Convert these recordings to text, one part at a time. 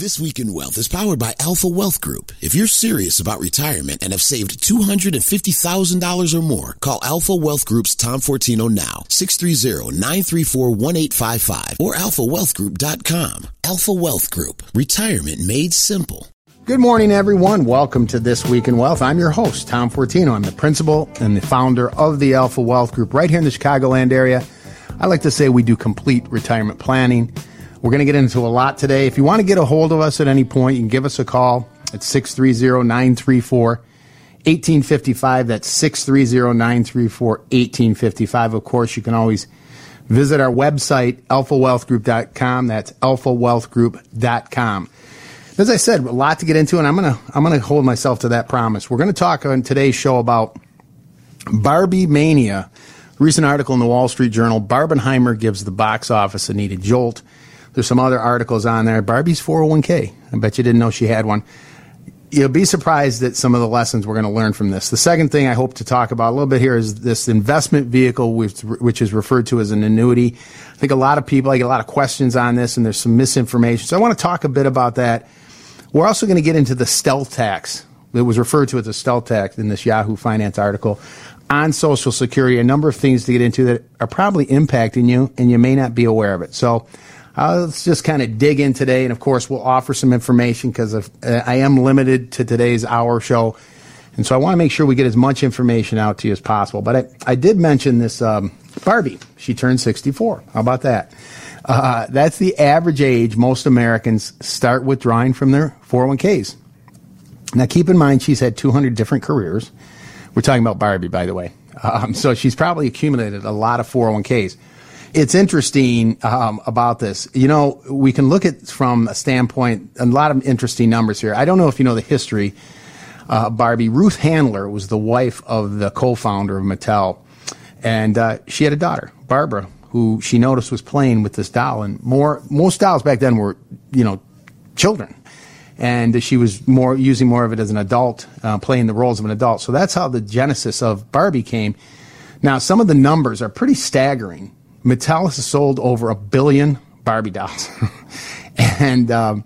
This Week in Wealth is powered by Alpha Wealth Group. If you're serious about retirement and have saved $250,000 or more, call Alpha Wealth Group's Tom Fortino now, 630-934-1855 or alphawealthgroup.com. Alpha Wealth Group. Retirement made simple. Good morning, everyone. Welcome to This Week in Wealth. I'm your host, Tom Fortino. I'm the principal and the founder of the Alpha Wealth Group right here in the Chicagoland area. I like to say we do complete retirement planning we're going to get into a lot today. If you want to get a hold of us at any point, you can give us a call at 630 934 1855. That's 630 934 1855. Of course, you can always visit our website, alphawealthgroup.com. That's alphawealthgroup.com. As I said, a lot to get into, and I'm gonna I'm gonna hold myself to that promise. We're gonna talk on today's show about Barbie mania. Recent article in the Wall Street Journal: Barbenheimer gives the box office a needed jolt. There's some other articles on there. Barbie's 401k. I bet you didn't know she had one. You'll be surprised at some of the lessons we're going to learn from this. The second thing I hope to talk about a little bit here is this investment vehicle, which, which is referred to as an annuity. I think a lot of people, I get a lot of questions on this, and there's some misinformation. So I want to talk a bit about that. We're also going to get into the stealth tax. It was referred to as a stealth tax in this Yahoo Finance article on Social Security. A number of things to get into that are probably impacting you, and you may not be aware of it. So uh, let's just kind of dig in today, and of course, we'll offer some information because uh, I am limited to today's hour show, and so I want to make sure we get as much information out to you as possible. But I, I did mention this um, Barbie. She turned 64. How about that? Uh, that's the average age most Americans start withdrawing from their 401ks. Now, keep in mind, she's had 200 different careers. We're talking about Barbie, by the way. Um, so she's probably accumulated a lot of 401ks it's interesting um, about this. You know, we can look at from a standpoint a lot of interesting numbers here. I don't know if you know the history. Uh, Barbie Ruth Handler was the wife of the co-founder of Mattel, and uh, she had a daughter, Barbara, who she noticed was playing with this doll. And more most dolls back then were, you know, children, and she was more using more of it as an adult, uh, playing the roles of an adult. So that's how the genesis of Barbie came. Now, some of the numbers are pretty staggering. Mattel has sold over a billion Barbie dolls. and um,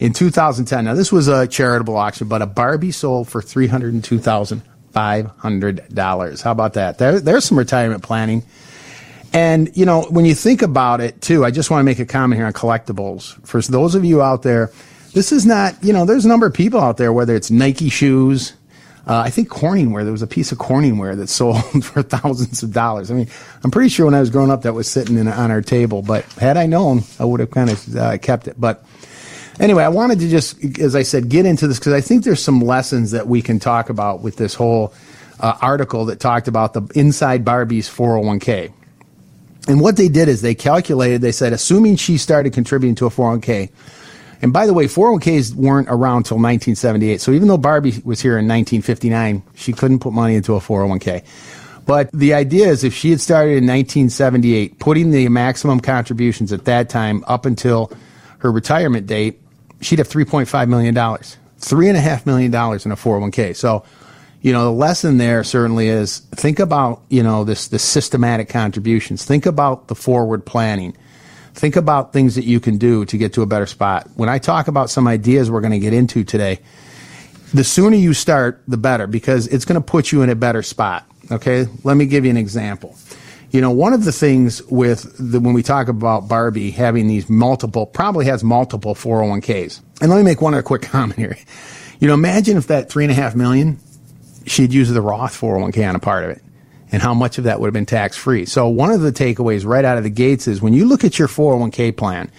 in 2010, now this was a charitable auction, but a Barbie sold for $302,500. How about that? There, there's some retirement planning. And, you know, when you think about it, too, I just want to make a comment here on collectibles. For those of you out there, this is not, you know, there's a number of people out there, whether it's Nike shoes, uh, I think Corningware, there was a piece of Corningware that sold for thousands of dollars. I mean, I'm pretty sure when I was growing up that was sitting in, on our table, but had I known, I would have kind of uh, kept it. But anyway, I wanted to just, as I said, get into this because I think there's some lessons that we can talk about with this whole uh, article that talked about the inside Barbie's 401k. And what they did is they calculated, they said, assuming she started contributing to a 401k, and by the way, 401ks weren't around until 1978. So even though Barbie was here in 1959, she couldn't put money into a 401k. But the idea is if she had started in 1978, putting the maximum contributions at that time up until her retirement date, she'd have $3.5 million. $3.5 million in a 401k. So, you know, the lesson there certainly is think about, you know, this, the systematic contributions. Think about the forward planning Think about things that you can do to get to a better spot. When I talk about some ideas we're going to get into today, the sooner you start, the better because it's going to put you in a better spot. Okay. Let me give you an example. You know, one of the things with the, when we talk about Barbie having these multiple, probably has multiple 401ks. And let me make one other quick comment here. You know, imagine if that three and a half million, she'd use the Roth 401k on a part of it and how much of that would have been tax free. So one of the takeaways right out of the gates is when you look at your 401k plan,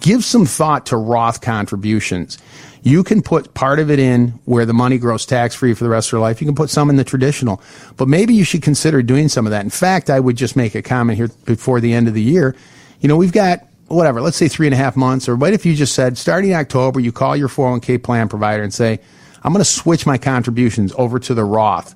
give some thought to Roth contributions. You can put part of it in where the money grows tax free for the rest of your life. You can put some in the traditional, but maybe you should consider doing some of that. In fact, I would just make a comment here before the end of the year. You know, we've got whatever, let's say three and a half months, or what if you just said starting October, you call your 401k plan provider and say, I'm going to switch my contributions over to the Roth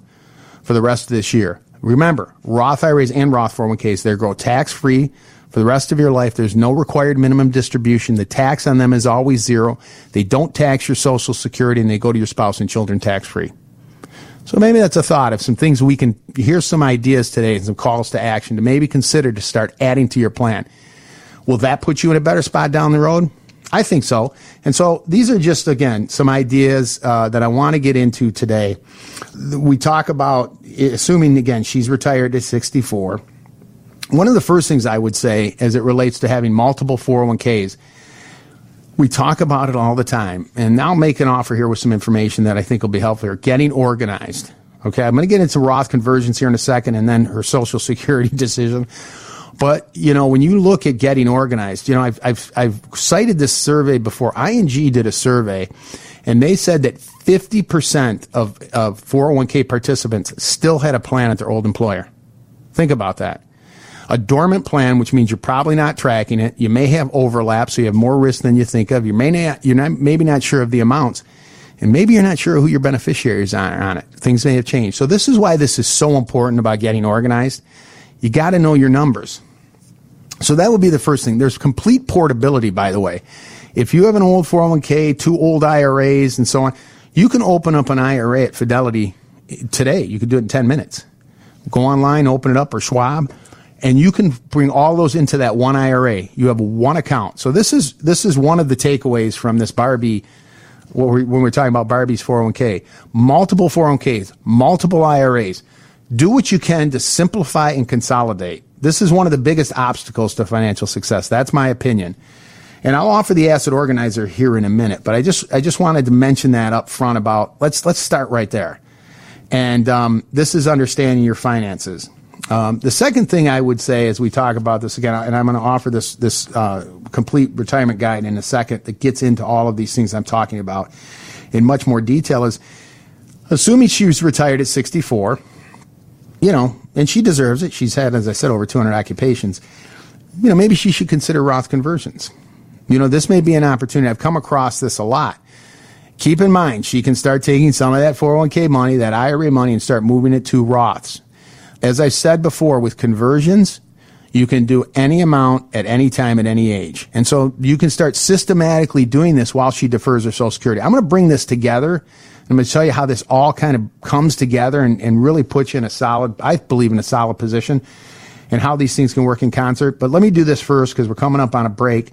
for the rest of this year. Remember, Roth IRAs and Roth 401ks, they grow tax free for the rest of your life. There's no required minimum distribution. The tax on them is always zero. They don't tax your social security and they go to your spouse and children tax free. So maybe that's a thought of some things we can, here's some ideas today and some calls to action to maybe consider to start adding to your plan. Will that put you in a better spot down the road? I think so. And so these are just, again, some ideas uh, that I want to get into today. We talk about, assuming, again, she's retired at 64. One of the first things I would say as it relates to having multiple 401ks, we talk about it all the time. And now I'll make an offer here with some information that I think will be helpful here. Getting organized. Okay, I'm going to get into Roth conversions here in a second and then her Social Security decision. But you know, when you look at getting organized, you know, I've I've, I've cited this survey before. ING did a survey, and they said that 50% of of 401k participants still had a plan at their old employer. Think about that. A dormant plan, which means you're probably not tracking it. You may have overlap, so you have more risk than you think of. You may not, you're not, maybe not sure of the amounts. And maybe you're not sure who your beneficiaries are on it. Things may have changed. So this is why this is so important about getting organized. You got to know your numbers. So that would be the first thing. There's complete portability, by the way. If you have an old 401k, two old IRAs, and so on, you can open up an IRA at Fidelity eh, today. You can do it in 10 minutes. Go online, open it up, or Schwab, and you can bring all those into that one IRA. You have one account. So this is this is one of the takeaways from this Barbie. When we're talking about Barbie's 401k, multiple 401ks, multiple IRAs. Do what you can to simplify and consolidate. This is one of the biggest obstacles to financial success. That's my opinion. And I'll offer the asset organizer here in a minute, but I just I just wanted to mention that up front about let's let's start right there. And um, this is understanding your finances. Um, the second thing I would say as we talk about this again, and I'm going to offer this this uh, complete retirement guide in a second that gets into all of these things I'm talking about in much more detail, is assuming she was retired at 64 you know, and she deserves it. She's had, as I said, over 200 occupations. You know, maybe she should consider Roth conversions. You know, this may be an opportunity. I've come across this a lot. Keep in mind, she can start taking some of that 401k money, that IRA money, and start moving it to Roths. As I said before, with conversions, you can do any amount at any time at any age. And so you can start systematically doing this while she defers her Social Security. I'm going to bring this together I'm going to tell you how this all kind of comes together and, and really puts you in a solid, I believe, in a solid position and how these things can work in concert. But let me do this first because we're coming up on a break.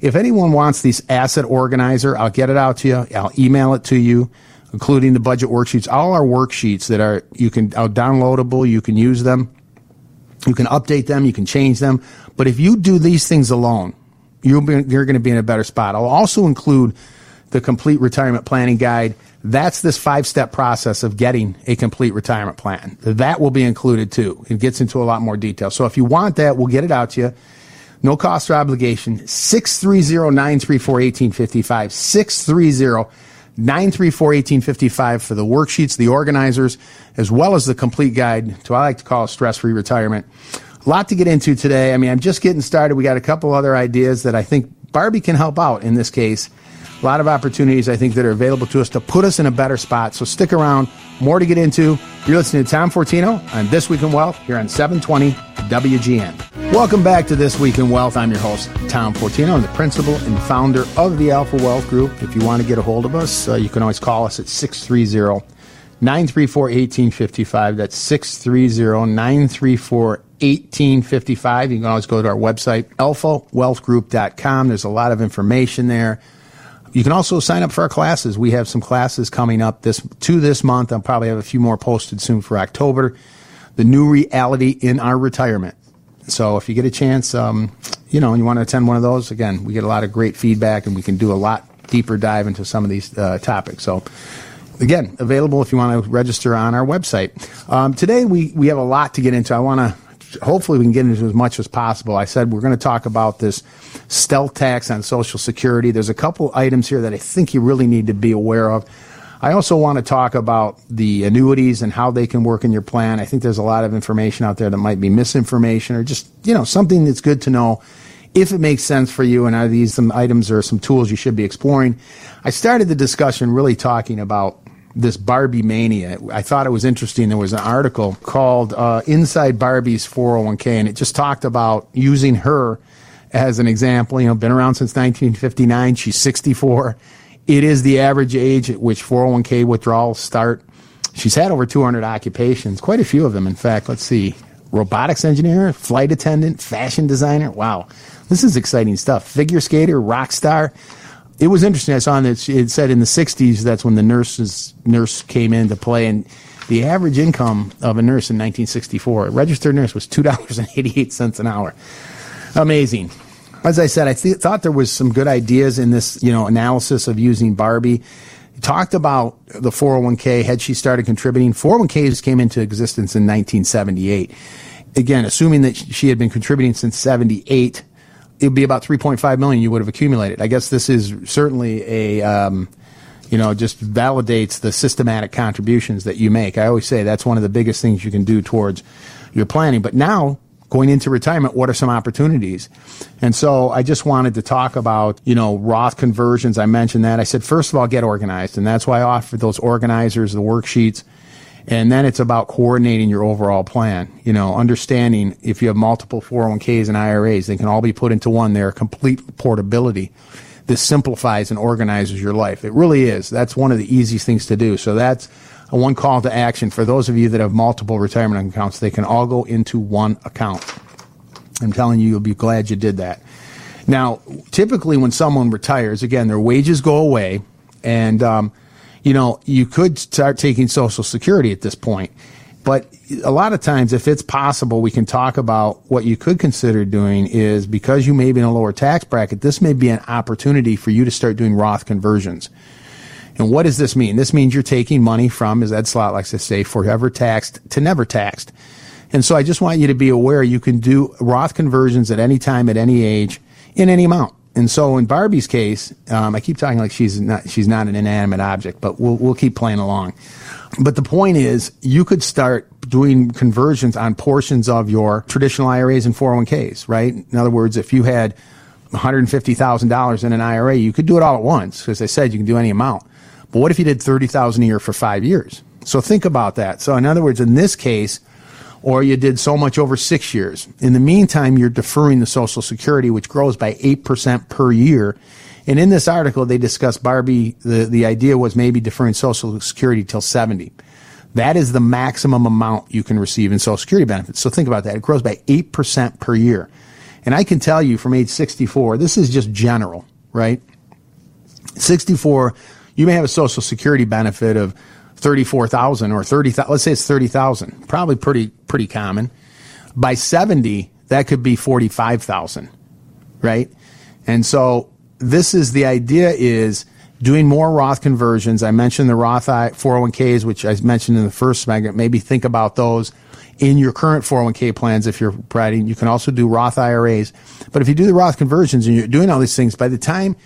If anyone wants this asset organizer, I'll get it out to you. I'll email it to you, including the budget worksheets. All our worksheets that are you can are downloadable. You can use them. You can update them. You can change them. But if you do these things alone, you're going to be in a better spot. I'll also include the complete retirement planning guide that's this five step process of getting a complete retirement plan. That will be included too. It gets into a lot more detail. So if you want that, we'll get it out to you. No cost or obligation. 630-934-1855. 630-934-1855 for the worksheets, the organizers, as well as the complete guide to I like to call stress-free retirement. A lot to get into today. I mean, I'm just getting started. We got a couple other ideas that I think Barbie can help out in this case. A lot of opportunities, I think, that are available to us to put us in a better spot. So stick around. More to get into. You're listening to Tom Fortino on This Week in Wealth here on 720 WGN. Welcome back to This Week in Wealth. I'm your host, Tom Fortino. I'm the principal and founder of the Alpha Wealth Group. If you want to get a hold of us, uh, you can always call us at 630 934 1855. That's 630 934 1855. You can always go to our website, alphawealthgroup.com. There's a lot of information there. You can also sign up for our classes. We have some classes coming up this to this month. I'll probably have a few more posted soon for October. The new reality in our retirement. So if you get a chance, um, you know, and you want to attend one of those, again, we get a lot of great feedback, and we can do a lot deeper dive into some of these uh, topics. So again, available if you want to register on our website. Um, today we we have a lot to get into. I want to hopefully we can get into as much as possible. I said we're going to talk about this stealth tax on Social Security. There's a couple items here that I think you really need to be aware of. I also want to talk about the annuities and how they can work in your plan. I think there's a lot of information out there that might be misinformation or just, you know, something that's good to know if it makes sense for you and are these some items or some tools you should be exploring. I started the discussion really talking about this Barbie mania. I thought it was interesting. There was an article called uh, Inside Barbie's 401k, and it just talked about using her as an example. You know, been around since 1959. She's 64. It is the average age at which 401k withdrawals start. She's had over 200 occupations, quite a few of them, in fact. Let's see robotics engineer, flight attendant, fashion designer. Wow. This is exciting stuff. Figure skater, rock star. It was interesting. I saw that it said in the 60s that's when the nurses nurse came into play, and the average income of a nurse in 1964, a registered nurse, was two dollars and 88 cents an hour. Amazing. As I said, I th- thought there was some good ideas in this, you know, analysis of using Barbie He talked about the 401k had she started contributing 401ks came into existence in 1978 again assuming that she had been contributing since 78 it would be about 3.5 million you would have accumulated i guess this is certainly a um, you know just validates the systematic contributions that you make i always say that's one of the biggest things you can do towards your planning but now going into retirement, what are some opportunities? And so I just wanted to talk about, you know, Roth conversions. I mentioned that. I said, first of all, get organized. And that's why I offered those organizers, the worksheets. And then it's about coordinating your overall plan. You know, understanding if you have multiple 401ks and IRAs, they can all be put into one. They're complete portability. This simplifies and organizes your life. It really is. That's one of the easiest things to do. So that's a one call to action for those of you that have multiple retirement accounts. They can all go into one account. I'm telling you, you'll be glad you did that. Now, typically when someone retires, again, their wages go away, and um, you know you could start taking Social Security at this point. But a lot of times, if it's possible, we can talk about what you could consider doing is because you may be in a lower tax bracket, this may be an opportunity for you to start doing Roth conversions. And what does this mean? This means you're taking money from, as Ed Slott likes to say, forever taxed to never taxed. And so I just want you to be aware you can do Roth conversions at any time, at any age, in any amount. And so in Barbie's case, um, I keep talking like she's not she's not an inanimate object, but we'll we'll keep playing along. But the point is, you could start doing conversions on portions of your traditional IRAs and 401ks, right? In other words, if you had $150,000 in an IRA, you could do it all at once. As I said, you can do any amount. But what if you did 30,000 a year for 5 years? So think about that. So in other words, in this case, or you did so much over 6 years. In the meantime, you're deferring the social security which grows by 8% per year. And in this article they discuss Barbie the the idea was maybe deferring social security till 70. That is the maximum amount you can receive in social security benefits. So think about that. It grows by 8% per year. And I can tell you from age 64, this is just general, right? 64 you may have a social security benefit of 34,000 or 30, let's say it's 30,000, probably pretty, pretty common. By 70, that could be 45,000, right? And so this is the idea is doing more Roth conversions. I mentioned the Roth 401ks, which I mentioned in the first segment. Maybe think about those in your current 401k plans if you're providing. You can also do Roth IRAs. But if you do the Roth conversions and you're doing all these things, by the time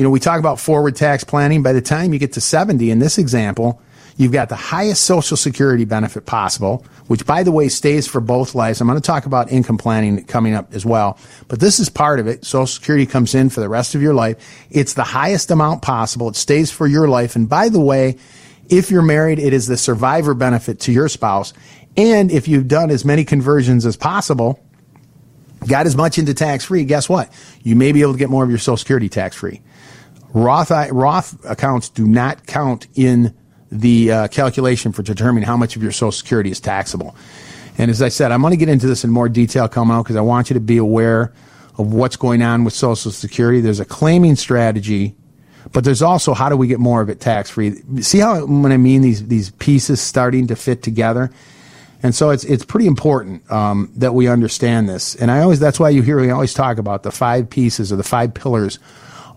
you know, we talk about forward tax planning. By the time you get to 70 in this example, you've got the highest social security benefit possible, which by the way stays for both lives. I'm going to talk about income planning coming up as well, but this is part of it. Social security comes in for the rest of your life. It's the highest amount possible. It stays for your life. And by the way, if you're married, it is the survivor benefit to your spouse. And if you've done as many conversions as possible, got as much into tax free, guess what? You may be able to get more of your social security tax free. Roth Roth accounts do not count in the uh, calculation for determining how much of your Social Security is taxable. And as I said, I'm going to get into this in more detail coming out because I want you to be aware of what's going on with Social Security. There's a claiming strategy, but there's also how do we get more of it tax free. See how when I mean these these pieces starting to fit together. And so it's it's pretty important um, that we understand this. And I always that's why you hear me always talk about the five pieces or the five pillars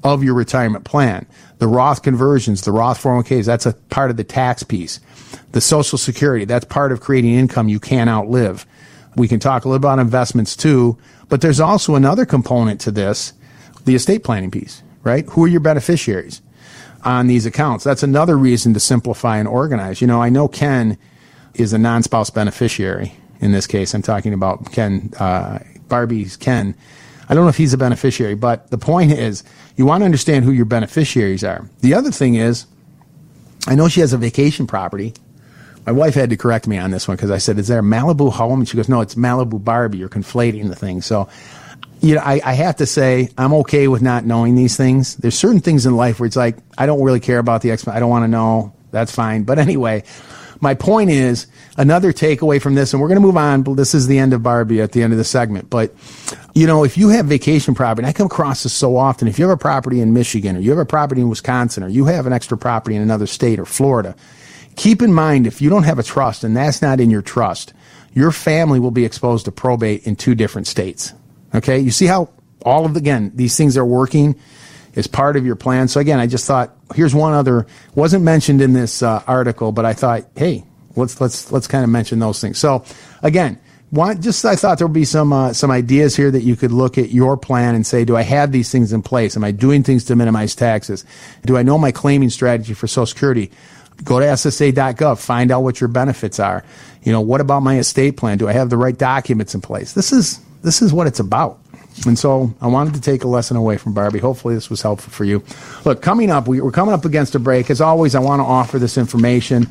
of your retirement plan. The Roth conversions, the Roth 401ks, that's a part of the tax piece. The Social Security, that's part of creating income you can't outlive. We can talk a little about investments too, but there's also another component to this, the estate planning piece, right? Who are your beneficiaries on these accounts? That's another reason to simplify and organize. You know, I know Ken is a non-spouse beneficiary in this case. I'm talking about Ken, uh, Barbie's Ken I don't know if he's a beneficiary, but the point is you want to understand who your beneficiaries are. The other thing is, I know she has a vacation property. My wife had to correct me on this one because I said, "Is there a Malibu home?" And she goes, "No, it's Malibu Barbie. You're conflating the thing." So, you know, I, I have to say I'm okay with not knowing these things. There's certain things in life where it's like I don't really care about the explanation. I don't want to know. That's fine. But anyway, my point is another takeaway from this, and we're going to move on. But This is the end of Barbie at the end of the segment. But, you know, if you have vacation property, and I come across this so often. If you have a property in Michigan or you have a property in Wisconsin or you have an extra property in another state or Florida, keep in mind if you don't have a trust and that's not in your trust, your family will be exposed to probate in two different states. Okay. You see how all of the, again, these things are working as part of your plan. So again, I just thought here's one other wasn't mentioned in this uh, article, but I thought, hey, let's let's let's kind of mention those things. So again, just I thought there would be some uh, some ideas here that you could look at your plan and say, do I have these things in place? Am I doing things to minimize taxes? Do I know my claiming strategy for Social Security? Go to SSA.gov, find out what your benefits are. You know, what about my estate plan? Do I have the right documents in place? This is this is what it's about. And so I wanted to take a lesson away from Barbie. Hopefully, this was helpful for you. Look, coming up, we, are coming up against a break. As always, I want to offer this information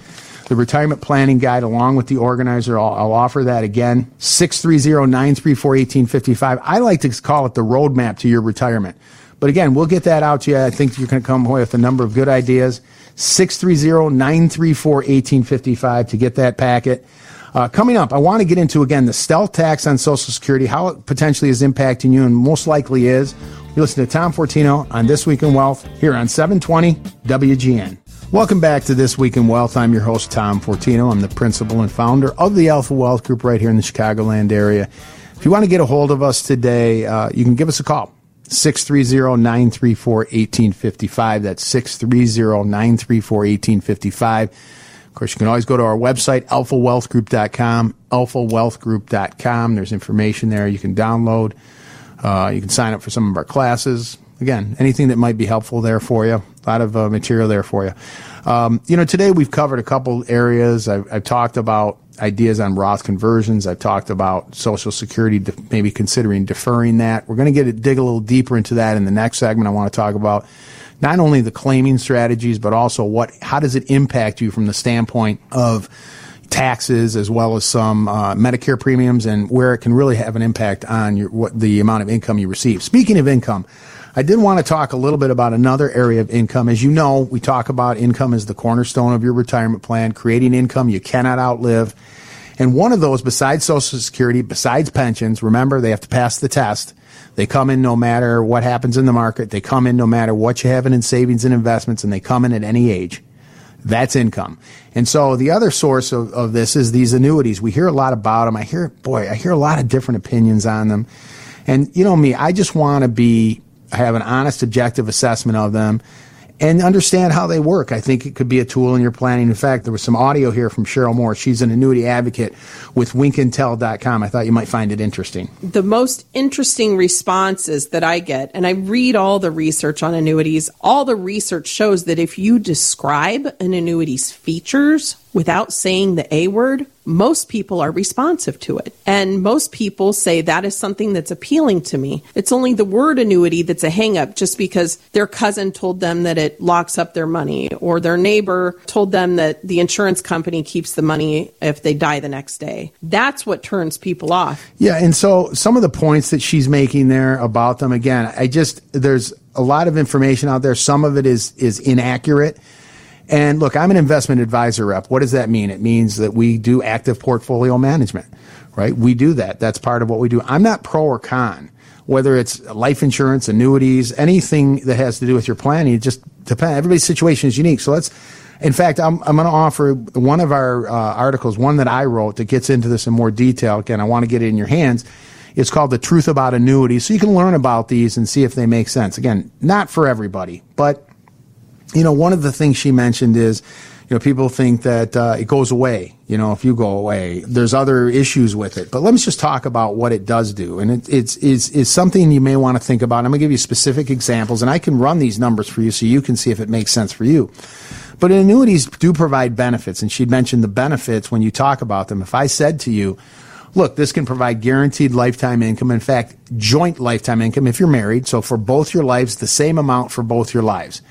the retirement planning guide along with the organizer. I'll, I'll offer that again. 630 934 1855. I like to call it the roadmap to your retirement. But again, we'll get that out to you. I think you're going to come away with a number of good ideas. 630 934 1855 to get that packet. Uh, coming up, I want to get into again the stealth tax on Social Security, how it potentially is impacting you, and most likely is. You listen to Tom Fortino on This Week in Wealth here on 720 WGN. Welcome back to This Week in Wealth. I'm your host, Tom Fortino. I'm the principal and founder of the Alpha Wealth Group right here in the Chicagoland area. If you want to get a hold of us today, uh, you can give us a call. 630-934-1855. That's 630-934-1855. Of course, you can always go to our website, alphawealthgroup.com, alphawealthgroup.com. There's information there you can download. Uh, you can sign up for some of our classes. Again, anything that might be helpful there for you. A lot of uh, material there for you. Um, you know, today we've covered a couple areas. I've, I've, talked about ideas on Roth conversions. I've talked about Social Security, de- maybe considering deferring that. We're going to get dig a little deeper into that in the next segment. I want to talk about not only the claiming strategies, but also what, how does it impact you from the standpoint of taxes as well as some uh, Medicare premiums and where it can really have an impact on your, what the amount of income you receive. Speaking of income, I did want to talk a little bit about another area of income. As you know, we talk about income as the cornerstone of your retirement plan, creating income you cannot outlive. And one of those, besides Social Security, besides pensions, remember they have to pass the test they come in no matter what happens in the market. They come in no matter what you have in savings and investments, and they come in at any age. That's income. And so the other source of, of this is these annuities. We hear a lot about them. I hear, boy, I hear a lot of different opinions on them. And you know me, I just want to be, have an honest, objective assessment of them and understand how they work. I think it could be a tool in your planning. In fact, there was some audio here from Sheryl Moore. She's an annuity advocate with winkintel.com. I thought you might find it interesting. The most interesting responses that I get, and I read all the research on annuities, all the research shows that if you describe an annuity's features without saying the A word, most people are responsive to it. And most people say that is something that's appealing to me. It's only the word annuity that's a hangup just because their cousin told them that it locks up their money or their neighbor told them that the insurance company keeps the money if they die the next day. That's what turns people off. Yeah. And so some of the points that she's making there about them, again, I just, there's a lot of information out there. Some of it is, is inaccurate and look, I'm an investment advisor rep. What does that mean? It means that we do active portfolio management, right? We do that. That's part of what we do. I'm not pro or con. Whether it's life insurance, annuities, anything that has to do with your planning, it just depends. Everybody's situation is unique. So let's, in fact, I'm, I'm going to offer one of our uh, articles, one that I wrote that gets into this in more detail. Again, I want to get it in your hands. It's called The Truth About Annuities. So you can learn about these and see if they make sense. Again, not for everybody, but you know, one of the things she mentioned is, you know, people think that uh, it goes away. You know, if you go away, there's other issues with it. But let me just talk about what it does do, and it, it's is is something you may want to think about. I'm going to give you specific examples, and I can run these numbers for you so you can see if it makes sense for you. But annuities do provide benefits, and she'd mentioned the benefits when you talk about them. If I said to you, look, this can provide guaranteed lifetime income. In fact, joint lifetime income if you're married. So for both your lives, the same amount for both your lives.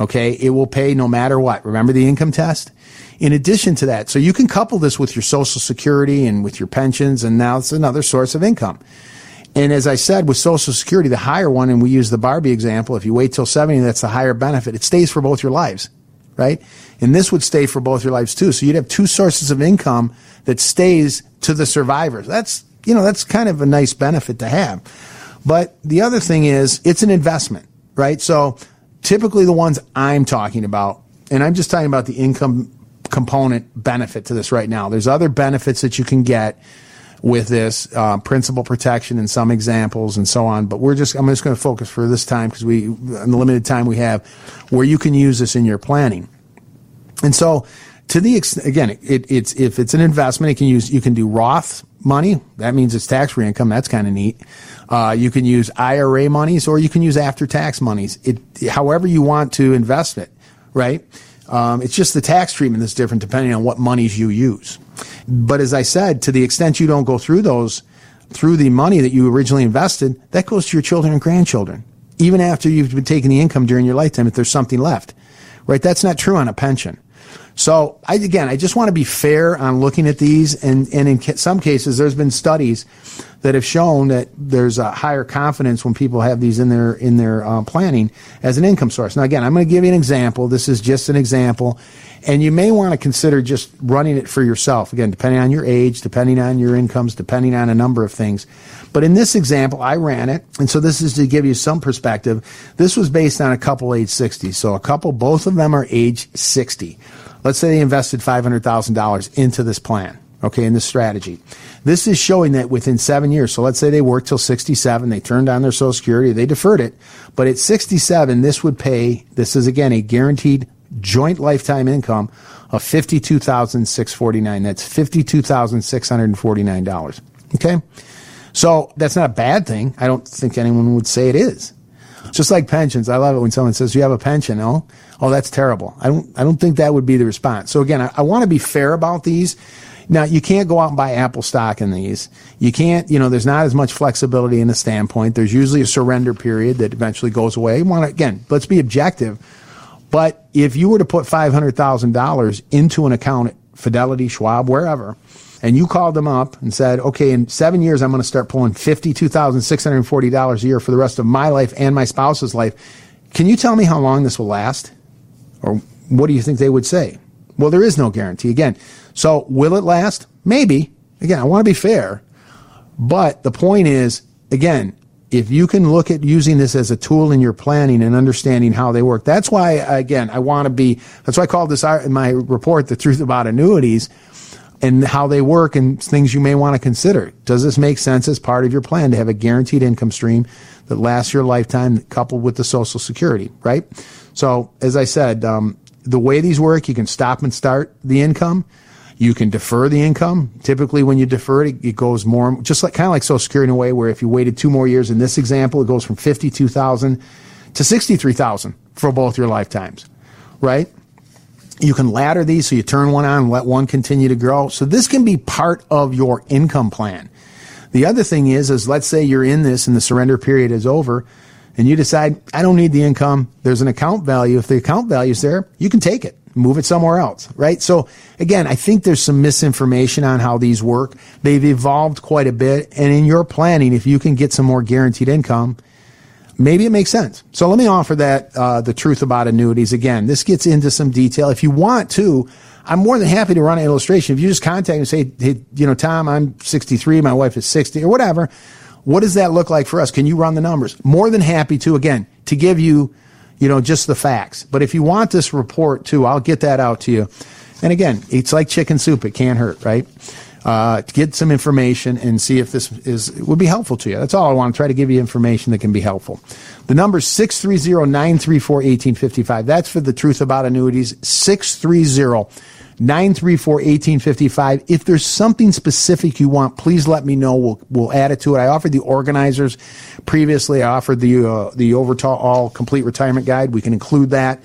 Okay. It will pay no matter what. Remember the income test? In addition to that, so you can couple this with your social security and with your pensions, and now it's another source of income. And as I said, with Social Security, the higher one, and we use the Barbie example, if you wait till 70, that's the higher benefit. It stays for both your lives. right? And this would stay for both your lives too. So you'd have two sources of income that stays to the survivors. That's, you know, that's kind of a nice benefit to have. But the other thing is it's an investment, right? So typically the ones I'm talking about, and I'm just talking about the income component benefit to this right now. There's other benefits that you can get with this uh, principal protection and some examples and so on. But we're just I'm just going to focus for this time because we in the limited time we have where you can use this in your planning. And so to the extent again, it, it's if it's an investment, it can use you can do Roth money. That means it's tax free income. That's kind of neat. Uh, you can use IRA monies or you can use after tax monies. It however you want to invest it, right? Um, it's just the tax treatment that's different depending on what monies you use. But as I said, to the extent you don't go through those, through the money that you originally invested, that goes to your children and grandchildren, even after you've been taking the income during your lifetime, if there's something left. Right? That's not true on a pension. So I, again, I just want to be fair on looking at these, and, and in some cases, there's been studies that have shown that there's a higher confidence when people have these in their in their uh, planning as an income source. Now, again, I'm going to give you an example. This is just an example, and you may want to consider just running it for yourself. Again, depending on your age, depending on your incomes, depending on a number of things. But in this example, I ran it, and so this is to give you some perspective. This was based on a couple age 60, so a couple, both of them are age 60. Let's say they invested $500,000 into this plan, okay, in this strategy. This is showing that within seven years, so let's say they worked till 67, they turned on their Social Security, they deferred it, but at 67, this would pay, this is again a guaranteed joint lifetime income of 52,649. That's $52,649. Okay? So that's not a bad thing. I don't think anyone would say it is. Just like pensions, I love it when someone says you have a pension. Oh, oh, that's terrible. I don't, I don't think that would be the response. So again, I, I want to be fair about these. Now, you can't go out and buy Apple stock in these. You can't, you know, there's not as much flexibility in the standpoint. There's usually a surrender period that eventually goes away. Want to, again, let's be objective. But if you were to put $500,000 into an account at Fidelity, Schwab, wherever, and you called them up and said, okay, in seven years, I'm going to start pulling $52,640 a year for the rest of my life and my spouse's life. Can you tell me how long this will last? Or what do you think they would say? Well, there is no guarantee. Again, so will it last? Maybe. Again, I want to be fair. But the point is, again, if you can look at using this as a tool in your planning and understanding how they work, that's why, again, I want to be, that's why I called this in my report, The Truth About Annuities and how they work and things you may want to consider. Does this make sense as part of your plan to have a guaranteed income stream that lasts your lifetime coupled with the Social Security, right? So, as I said, um, the way these work, you can stop and start the income. You can defer the income. Typically, when you defer it, it goes more, just like kind of like Social Security in a way where if you waited two more years in this example, it goes from 52,000 to 63,000 for both your lifetimes, right? You can ladder these so you turn one on and let one continue to grow. So this can be part of your income plan. The other thing is, is let's say you're in this and the surrender period is over and you decide, I don't need the income. There's an account value. If the account value is there, you can take it, move it somewhere else, right? So again, I think there's some misinformation on how these work. They've evolved quite a bit. And in your planning, if you can get some more guaranteed income, maybe it makes sense. So let me offer that uh, the truth about annuities again. This gets into some detail. If you want to, I'm more than happy to run an illustration. If you just contact me and say, hey, you know, Tom, I'm 63, my wife is 60, or whatever. What does that look like for us? Can you run the numbers? More than happy to, again, to give you, you know, just the facts. But if you want this report too, I'll get that out to you. And again, it's like chicken soup. It can't hurt, right? Uh, get some information and see if this is would be helpful to you. That's all I want to try to give you information that can be helpful. The number is 630-934-1855. That's for the truth about annuities. 630 934 1855. If there's something specific you want, please let me know. We'll, we'll add it to it. I offered the organizers previously. I offered the, uh, the overall complete retirement guide. We can include that.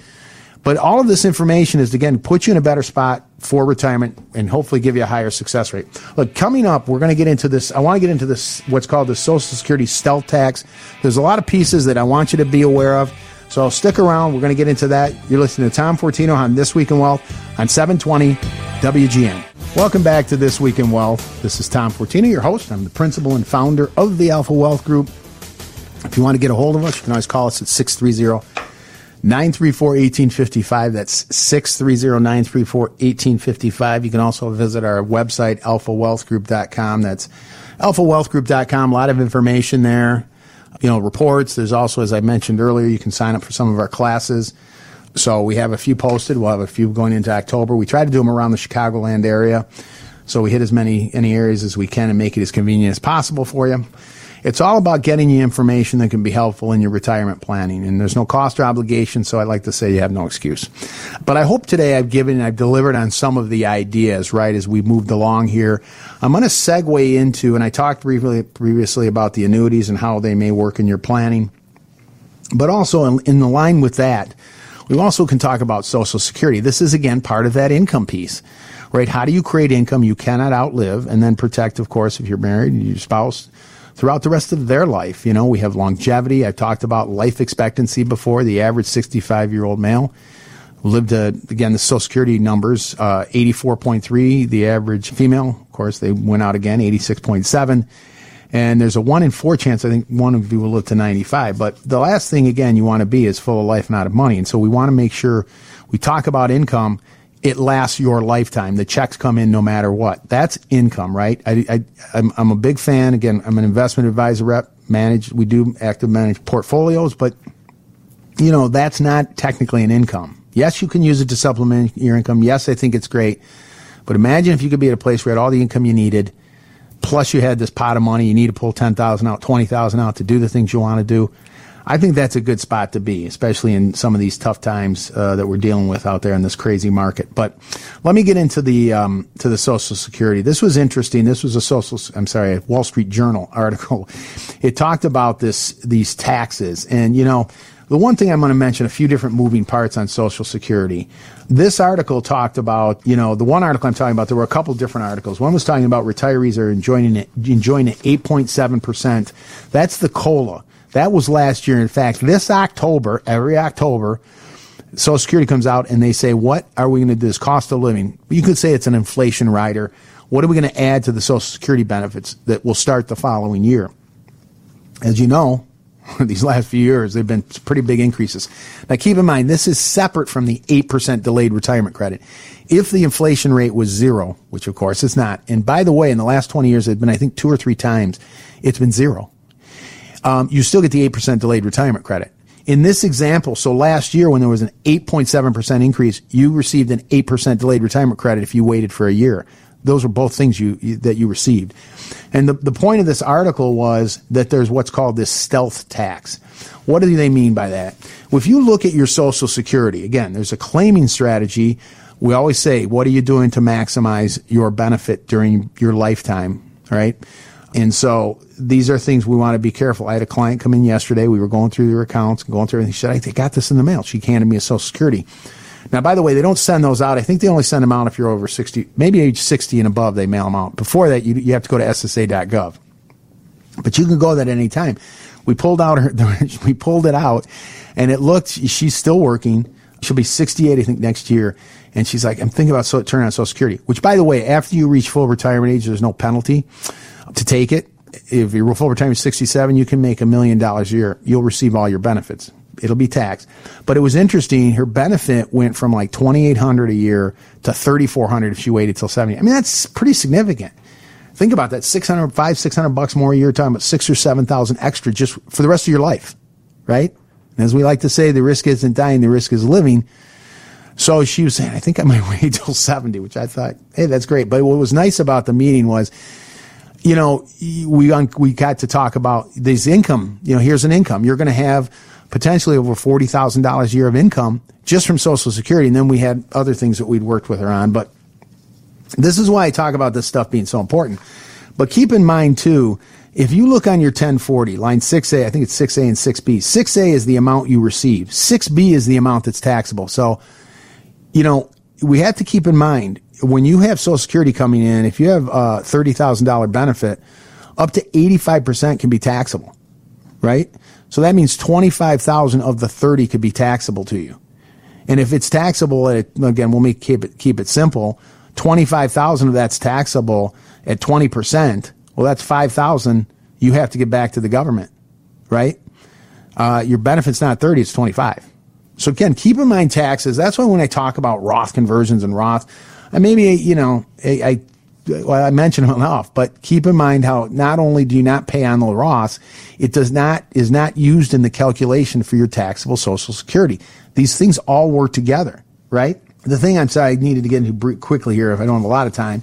But all of this information is, again, put you in a better spot for retirement and hopefully give you a higher success rate. Look, coming up, we're going to get into this. I want to get into this, what's called the Social Security stealth tax. There's a lot of pieces that I want you to be aware of. So stick around. We're going to get into that. You're listening to Tom Fortino on This Week in Wealth on 720 WGN. Welcome back to This Week in Wealth. This is Tom Fortino, your host. I'm the principal and founder of the Alpha Wealth Group. If you want to get a hold of us, you can always call us at 630- 934 1855. That's 630 934 1855. You can also visit our website, alphawealthgroup.com. That's alphawealthgroup.com. A lot of information there. You know, reports. There's also, as I mentioned earlier, you can sign up for some of our classes. So we have a few posted. We'll have a few going into October. We try to do them around the Chicagoland area. So we hit as many any areas as we can and make it as convenient as possible for you. It's all about getting you information that can be helpful in your retirement planning. And there's no cost or obligation, so I'd like to say you have no excuse. But I hope today I've given, I've delivered on some of the ideas, right, as we moved along here. I'm going to segue into, and I talked briefly previously about the annuities and how they may work in your planning. But also in, in the line with that, we also can talk about Social Security. This is again part of that income piece, right? How do you create income you cannot outlive and then protect, of course, if you're married, your spouse, throughout the rest of their life. You know, we have longevity. I've talked about life expectancy before. The average 65 year old male lived, uh, again, the Social Security numbers, uh, 84.3. The average female, of course, they went out again, 86.7. And there's a one in four chance, I think one of you will live to 95. But the last thing, again, you want to be is full of life, not of money. And so we want to make sure we talk about income it lasts your lifetime. The checks come in no matter what. That's income, right? I, I, I'm, I'm a big fan. Again, I'm an investment advisor rep. Manage, we do active manage portfolios, but you know, that's not technically an income. Yes, you can use it to supplement your income. Yes, I think it's great. But imagine if you could be at a place where you had all the income you needed, plus you had this pot of money, you need to pull 10,000 out, 20,000 out to do the things you want to do. I think that's a good spot to be, especially in some of these tough times uh, that we're dealing with out there in this crazy market. But let me get into the um, to the Social Security. This was interesting. This was a social. I'm sorry, Wall Street Journal article. It talked about this these taxes, and you know. The one thing I'm going to mention a few different moving parts on Social Security. This article talked about, you know, the one article I'm talking about, there were a couple different articles. One was talking about retirees are enjoying it, enjoying it 8.7%. That's the COLA. That was last year. In fact, this October, every October, Social Security comes out and they say, what are we going to do? This cost of living. You could say it's an inflation rider. What are we going to add to the Social Security benefits that will start the following year? As you know, these last few years, they've been pretty big increases. Now, keep in mind, this is separate from the 8% delayed retirement credit. If the inflation rate was zero, which of course it's not, and by the way, in the last 20 years, it's been, I think, two or three times, it's been zero um, you still get the 8% delayed retirement credit. In this example, so last year when there was an 8.7% increase, you received an 8% delayed retirement credit if you waited for a year. Those were both things you, you that you received. And the, the point of this article was that there's what's called this stealth tax. What do they mean by that? Well, if you look at your social security, again, there's a claiming strategy. We always say, what are you doing to maximize your benefit during your lifetime, right? And so these are things we want to be careful. I had a client come in yesterday. We were going through their accounts and going through everything. She said, I got this in the mail. She handed me a social security. Now, by the way, they don't send those out. I think they only send them out if you're over 60, maybe age 60 and above, they mail them out. Before that, you, you have to go to ssa.gov. But you can go that any time. We pulled out her, we pulled it out and it looked, she's still working. She'll be 68, I think, next year. And she's like, I'm thinking about so, turning on Social Security, which, by the way, after you reach full retirement age, there's no penalty to take it. If your full retirement is 67, you can make a million dollars a year. You'll receive all your benefits. It'll be taxed. But it was interesting. Her benefit went from like 2,800 a year to 3,400 if she waited till 70. I mean, that's pretty significant. Think about that. 600, five, 600 bucks more a year, talking about six or 7,000 extra just for the rest of your life. Right? And as we like to say, the risk isn't dying, the risk is living. So she was saying, I think I might wait till 70, which I thought, hey, that's great. But what was nice about the meeting was you know, we we got to talk about this income. You know, here's an income. You're going to have potentially over forty thousand dollars a year of income just from Social Security, and then we had other things that we'd worked with her on. But this is why I talk about this stuff being so important. But keep in mind too, if you look on your 1040 line 6A, I think it's 6A and 6B. 6A is the amount you receive. 6B is the amount that's taxable. So, you know, we have to keep in mind when you have Social Security coming in, if you have a thirty thousand dollar benefit, up to eighty five percent can be taxable, right? So that means twenty five thousand of the thirty could be taxable to you. And if it's taxable again, we'll make keep it keep it simple. Twenty five thousand of that's taxable at twenty percent. Well, that's five thousand you have to get back to the government, right? Uh, your benefit's not thirty; it's twenty five. So again, keep in mind taxes. That's why when I talk about Roth conversions and Roth, I maybe, you know, I, I well, I mentioned enough, but keep in mind how not only do you not pay on the Roth, it does not, is not used in the calculation for your taxable social security. These things all work together, right? The thing I'm sorry I needed to get into quickly here if I don't have a lot of time,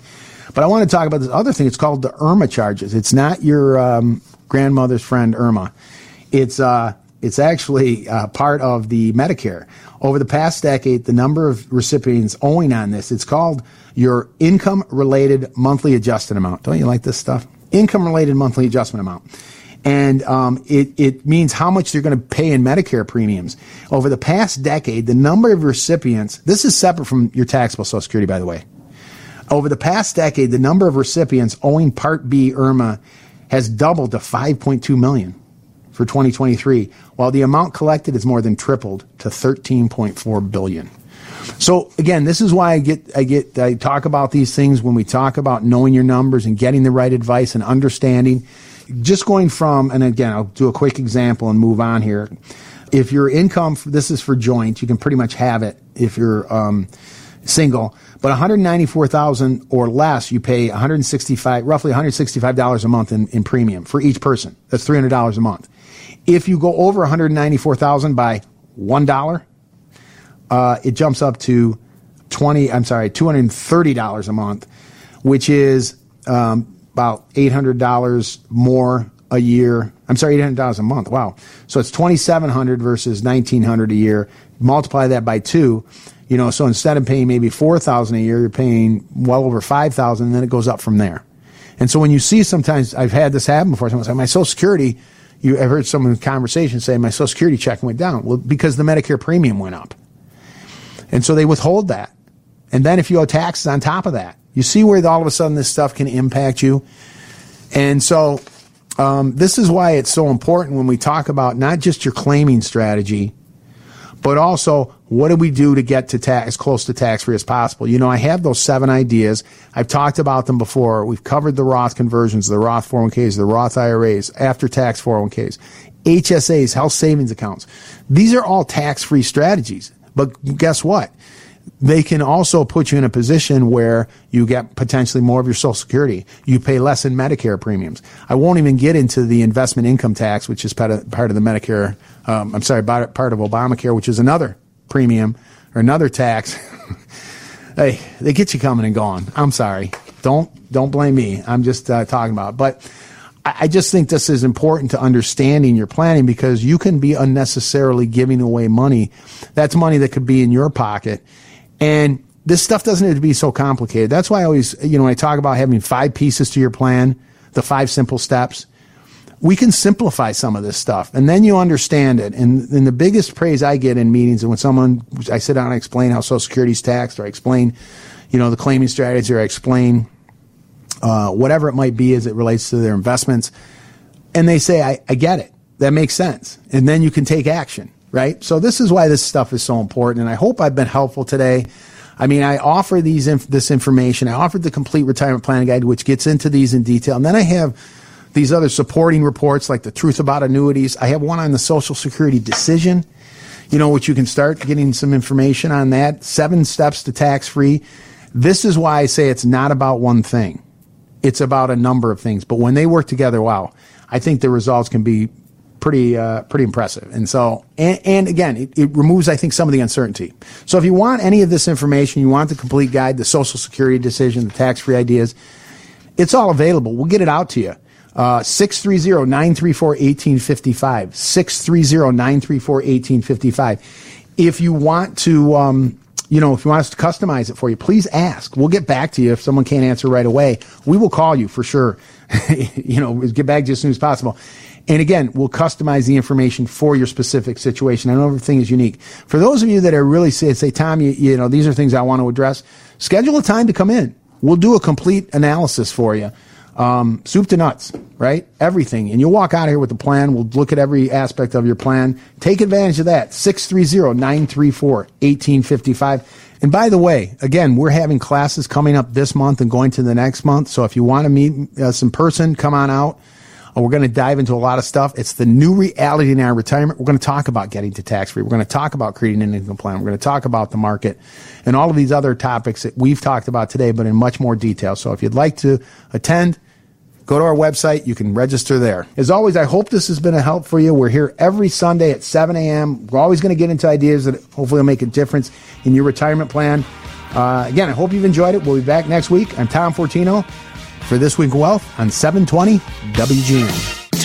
but I want to talk about this other thing. It's called the IRMAA charges. It's not your um, grandmother's friend Irma. It's uh, it's actually uh, part of the Medicare. Over the past decade, the number of recipients owing on this, it's called your income related monthly adjustment amount. Don't you like this stuff? Income related monthly adjustment amount. And um, it, it means how much you're going to pay in Medicare premiums. Over the past decade, the number of recipients, this is separate from your taxable Social Security, by the way. Over the past decade, the number of recipients owing Part B IRMAA has doubled to 5.2 million for 2023, while the amount collected is more than tripled to 13.4 billion. So again, this is why I get I get I talk about these things when we talk about knowing your numbers and getting the right advice and understanding. Just going from and again, I'll do a quick example and move on here. If your income, this is for joint, you can pretty much have it if you're um, single. But 194,000 or less, you pay 165, roughly 165 dollars a month in, in premium for each person. That's 300 dollars a month. If you go over 194,000 by one dollar, uh, it jumps up to 20. I'm sorry, 230 dollars a month, which is um, about 800 dollars more a year. I'm sorry, 800 dollars a month. Wow. So it's 2,700 versus 1,900 a year. Multiply that by two. You know, so instead of paying maybe 4,000 a year, you're paying well over 5,000, and then it goes up from there. And so when you see sometimes, I've had this happen before. Someone say, my Social Security you have heard some in conversation say my Social Security check went down. Well, because the Medicare premium went up. And so they withhold that. And then if you owe taxes on top of that, you see where all of a sudden this stuff can impact you. And so um, this is why it's so important when we talk about not just your claiming strategy, but also what do we do to get to tax, as close to tax free as possible? You know, I have those seven ideas. I've talked about them before. We've covered the Roth conversions, the Roth 401ks, the Roth IRAs, after tax 401ks, HSAs, health savings accounts. These are all tax free strategies. But guess what? they can also put you in a position where you get potentially more of your Social Security. You pay less in Medicare premiums. I won't even get into the investment income tax, which is part of, part of the Medicare. Um, I'm sorry, part of Obamacare, which is another premium or another tax. hey, they get you coming and going. I'm sorry. Don't don't blame me. I'm just uh, talking about. It. But I, I just think this is important to understanding your planning because you can be unnecessarily giving away money. That's money that could be in your pocket and this stuff doesn't have to be so complicated. That's why I always, you know, when I talk about having five pieces to your plan, the five simple steps, we can simplify some of this stuff and then you understand it. And, and the biggest praise I get in meetings and when someone, I sit down and explain how Social Security is taxed or I explain, you know, the claiming strategy or I explain, uh, whatever it might be as it relates to their investments. And they say, I, I get it. That makes sense. And then you can take action right? So this is why this stuff is so important. And I hope I've been helpful today. I mean, I offer these inf- this information. I offered the complete retirement planning guide, which gets into these in detail. And then I have these other supporting reports like the truth about annuities. I have one on the Social Security decision, you know, which you can start getting some information on that. Seven steps to tax free. This is why I say it's not about one thing. It's about a number of things. But when they work together, wow, I think the results can be pretty uh, pretty impressive. And so, and, and again, it, it, removes, I think, some of the uncertainty. So, if you want any of this information, you want the complete guide, the Social Security decision, the tax free ideas, it's all available. We'll get it out to you. Uh, 630 934 1855. 630 934 1855. If you want to, um, you know, if you want us to customize it for you, please ask. We'll get back to you if someone can't answer right away. We will call you for sure. you know, get back to you as soon as possible. And again, we'll customize the information for your specific situation. I know everything is unique. For those of you that are really say, say Tom, you, you know, these are things I want to address, schedule a time to come in. We'll do a complete analysis for you. Um, soup to nuts, right? Everything. And you'll walk out of here with a plan. We'll look at every aspect of your plan. Take advantage of that. 630-934-1855. And by the way, again, we're having classes coming up this month and going to the next month. So if you want to meet us in person, come on out. Uh, we're going to dive into a lot of stuff. It's the new reality in our retirement. We're going to talk about getting to tax free. We're going to talk about creating an income plan. We're going to talk about the market and all of these other topics that we've talked about today, but in much more detail. So if you'd like to attend, go to our website. You can register there. As always, I hope this has been a help for you. We're here every Sunday at 7 a.m. We're always going to get into ideas that hopefully will make a difference in your retirement plan. Uh, again, I hope you've enjoyed it. We'll be back next week. I'm Tom Fortino for This Week Wealth on 720 WGN.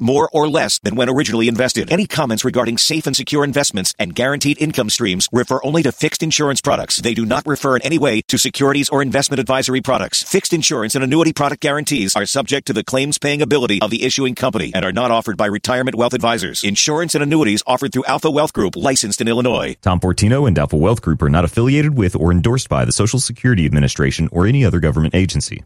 more or less than when originally invested. Any comments regarding safe and secure investments and guaranteed income streams refer only to fixed insurance products. They do not refer in any way to securities or investment advisory products. Fixed insurance and annuity product guarantees are subject to the claims paying ability of the issuing company and are not offered by retirement wealth advisors. Insurance and annuities offered through Alpha Wealth Group, licensed in Illinois. Tom Fortino and Alpha Wealth Group are not affiliated with or endorsed by the Social Security Administration or any other government agency.